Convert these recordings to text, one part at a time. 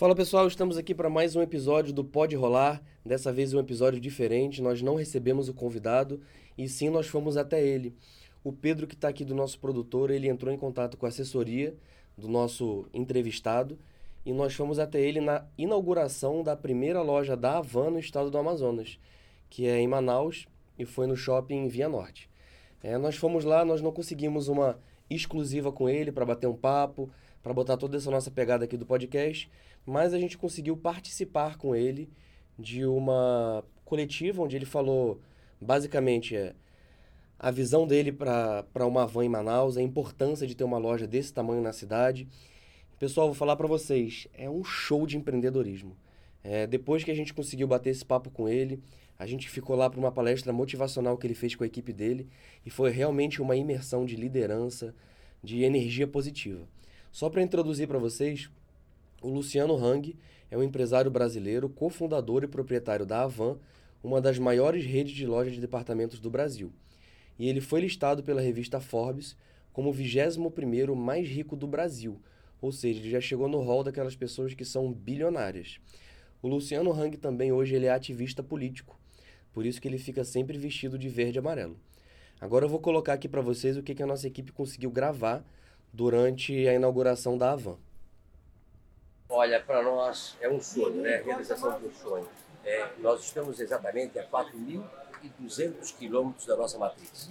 Fala pessoal, estamos aqui para mais um episódio do Pode Rolar. Dessa vez um episódio diferente. Nós não recebemos o convidado e sim nós fomos até ele. O Pedro, que está aqui do nosso produtor, ele entrou em contato com a assessoria do nosso entrevistado e nós fomos até ele na inauguração da primeira loja da Havan no estado do Amazonas, que é em Manaus e foi no shopping Via Norte. É, nós fomos lá, nós não conseguimos uma exclusiva com ele para bater um papo, para botar toda essa nossa pegada aqui do podcast, mas a gente conseguiu participar com ele de uma coletiva onde ele falou basicamente é, a visão dele para uma van em Manaus, a importância de ter uma loja desse tamanho na cidade. Pessoal, vou falar para vocês, é um show de empreendedorismo. É, depois que a gente conseguiu bater esse papo com ele, a gente ficou lá para uma palestra motivacional que ele fez com a equipe dele e foi realmente uma imersão de liderança, de energia positiva. Só para introduzir para vocês, o Luciano Hang é um empresário brasileiro, cofundador e proprietário da Avan, uma das maiores redes de lojas de departamentos do Brasil. E ele foi listado pela revista Forbes como o 21º mais rico do Brasil, ou seja, ele já chegou no rol daquelas pessoas que são bilionárias. O Luciano Hang também hoje ele é ativista político, por isso que ele fica sempre vestido de verde e amarelo. Agora eu vou colocar aqui para vocês o que, que a nossa equipe conseguiu gravar durante a inauguração da Avan. Olha, para nós é um sonho, né? A realização de um sonho. É, nós estamos exatamente a 4.200 quilômetros da nossa matriz.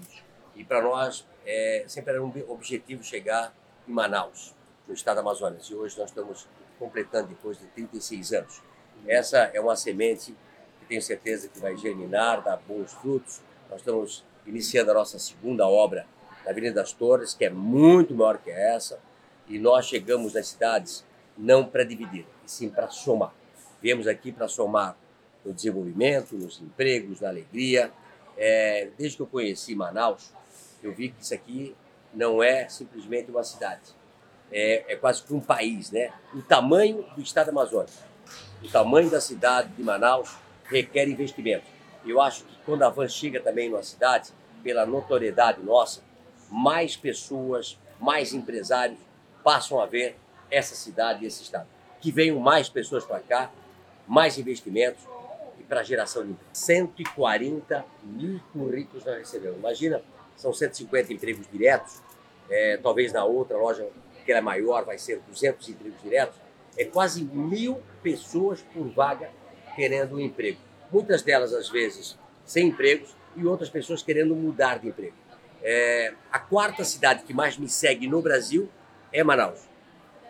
E para nós é, sempre era um objetivo chegar em Manaus, no estado do Amazonas. E hoje nós estamos completando depois de 36 anos. Essa é uma semente que tenho certeza que vai germinar, dar bons frutos. Nós estamos iniciando a nossa segunda obra na Avenida das Torres, que é muito maior que essa. E nós chegamos nas cidades não para dividir, e sim para somar. Viemos aqui para somar no desenvolvimento, nos empregos, na alegria. É, desde que eu conheci Manaus, eu vi que isso aqui não é simplesmente uma cidade, é, é quase que um país, né? O tamanho do estado do Amazonas, o tamanho da cidade de Manaus requer investimento. Eu acho que quando a van chega também numa cidade, pela notoriedade nossa, mais pessoas, mais empresários passam a ver essa cidade e esse estado. Que venham mais pessoas para cá, mais investimentos e para a geração de emprego. 140 mil currículos nós recebemos. Imagina, são 150 empregos diretos, é, talvez na outra loja, que ela é maior, vai ser 200 empregos diretos. É quase mil pessoas por vaga querendo um emprego. Muitas delas, às vezes, sem empregos e outras pessoas querendo mudar de emprego. É, a quarta cidade que mais me segue no Brasil é Manaus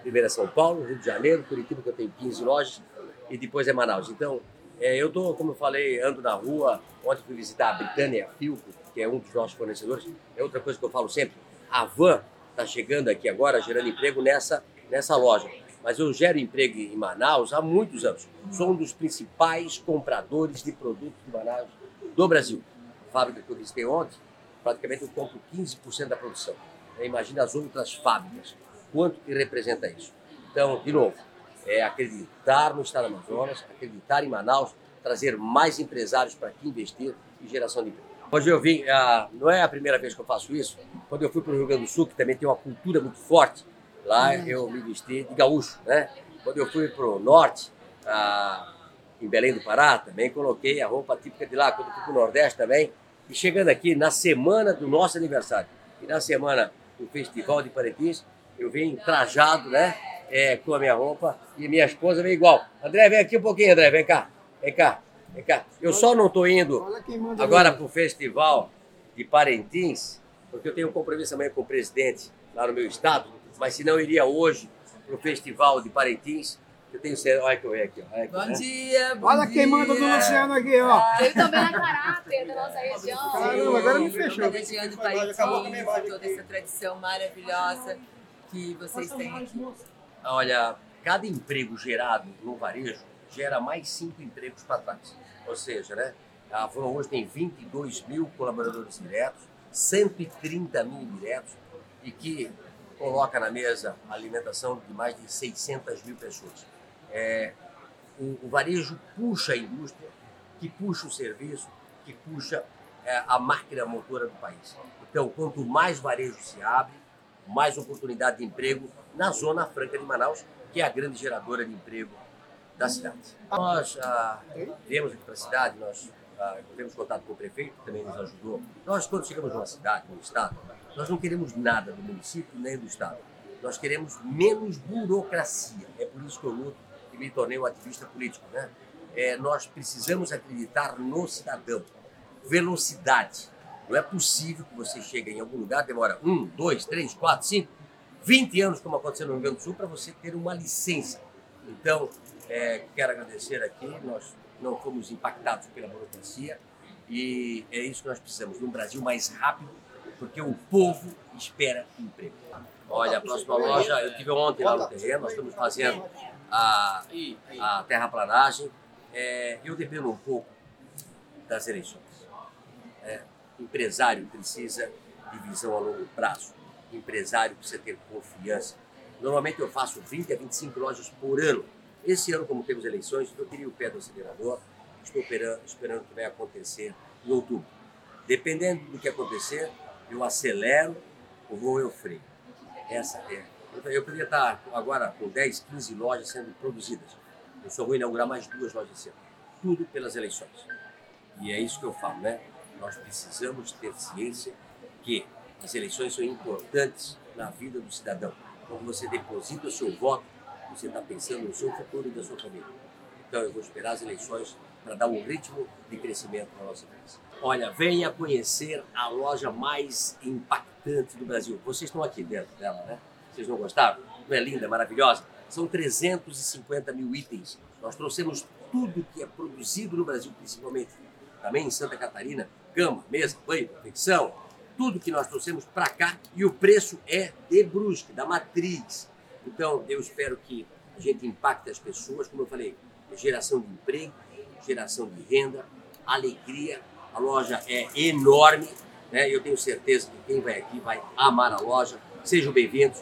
primeiro é São Paulo, Rio de Janeiro, Curitiba, que eu tenho 15 lojas, e depois é Manaus. Então, é, eu estou, como eu falei, ando na rua, ontem fui visitar a Britânia Filco, que é um dos nossos fornecedores. É outra coisa que eu falo sempre, a van está chegando aqui agora, gerando emprego nessa, nessa loja. Mas eu gero emprego em Manaus há muitos anos. Sou um dos principais compradores de produtos de Manaus do Brasil. A fábrica que eu visitei ontem, praticamente eu compro 15% da produção. Imagina as outras fábricas quanto que representa isso. Então, de novo, é acreditar no Estado do Amazonas, acreditar em Manaus, trazer mais empresários para aqui investir e geração de emprego. Hoje eu vim, ah, não é a primeira vez que eu faço isso, quando eu fui para o Rio Grande do Sul, que também tem uma cultura muito forte, lá eu me vesti de gaúcho, né? Quando eu fui para o norte, ah, em Belém do Pará, também coloquei a roupa típica de lá, quando eu fui para o Nordeste também, e chegando aqui na semana do nosso aniversário, e na semana do Festival de Parintins, eu venho trajado, né? É, com a minha roupa e minha esposa vem igual. André, vem aqui um pouquinho, André, vem cá, vem cá, vem cá. Eu só não estou indo agora para o festival de Parentins, porque eu tenho um compromisso também com o presidente lá no meu estado, mas se não iria hoje para o festival de Parentins, eu tenho certeza. Olha que eu venho aqui, ó. Aqui, bom né? dia, bom Olha dia. quem manda do Luciano aqui, ó. Eu também na caráter da nossa região. Caramba, agora me fechou. Da região do País, toda essa tradição maravilhosa que vocês têm aqui. Olha, cada emprego gerado no varejo gera mais cinco empregos para trás. Ou seja, né, a Avon hoje tem 22 mil colaboradores diretos, 130 mil indiretos e que coloca na mesa a alimentação de mais de 600 mil pessoas. É, o, o, varejo puxa a indústria, que puxa o serviço, que puxa é, a máquina motora do país. Então, quanto mais varejo se abre, mais oportunidade de emprego na Zona Franca de Manaus, que é a grande geradora de emprego da cidade. Nós ah, viemos aqui para a cidade, nós ah, tivemos contato com o prefeito, que também nos ajudou. Nós, quando chegamos numa cidade, num estado, nós não queremos nada do município nem do estado. Nós queremos menos burocracia. É por isso que eu luto me tornei um ativista político. Né? É, nós precisamos acreditar no cidadão. Velocidade. Não é possível que você chegue em algum lugar, demora um, dois, três, quatro, cinco, 20 anos, como aconteceu no Rio Grande do Sul, para você ter uma licença. Então, é, quero agradecer aqui, nós não fomos impactados pela burocracia e é isso que nós precisamos, num Brasil mais rápido, porque o povo espera emprego. Olha, a próxima loja, eu tive ontem lá no terreno, nós estamos fazendo a, a terraplanagem. É, eu dependo um pouco das eleições. É, empresário precisa de visão a longo prazo. Empresário precisa ter confiança. Normalmente eu faço 20 a 25 lojas por ano. Esse ano, como temos eleições, eu queria o pé do acelerador. Estou esperando, esperando que vai acontecer em outubro. Dependendo do que acontecer, eu acelero ou vou eu freio. Essa é. Eu poderia estar agora com 10, 15 lojas sendo produzidas. Eu só vou inaugurar mais duas lojas ano. Tudo pelas eleições. E é isso que eu falo, né? Nós precisamos ter ciência que as eleições são importantes na vida do cidadão. Quando você deposita o seu voto, você está pensando no seu futuro e da sua família. Então eu vou esperar as eleições para dar um ritmo de crescimento na nossa empresa. Olha, venha conhecer a loja mais impactante do Brasil. Vocês estão aqui dentro dela, né? Vocês não gostaram? Não é linda, maravilhosa? São 350 mil itens. Nós trouxemos tudo que é produzido no Brasil, principalmente também em Santa Catarina, cama, mesa, banho, confecção, tudo que nós trouxemos para cá e o preço é de Brusque, da matriz. Então, eu espero que a gente impacte as pessoas, como eu falei, geração de emprego, geração de renda, alegria. A loja é enorme, né? Eu tenho certeza que quem vai aqui vai amar a loja. Sejam bem-vindos.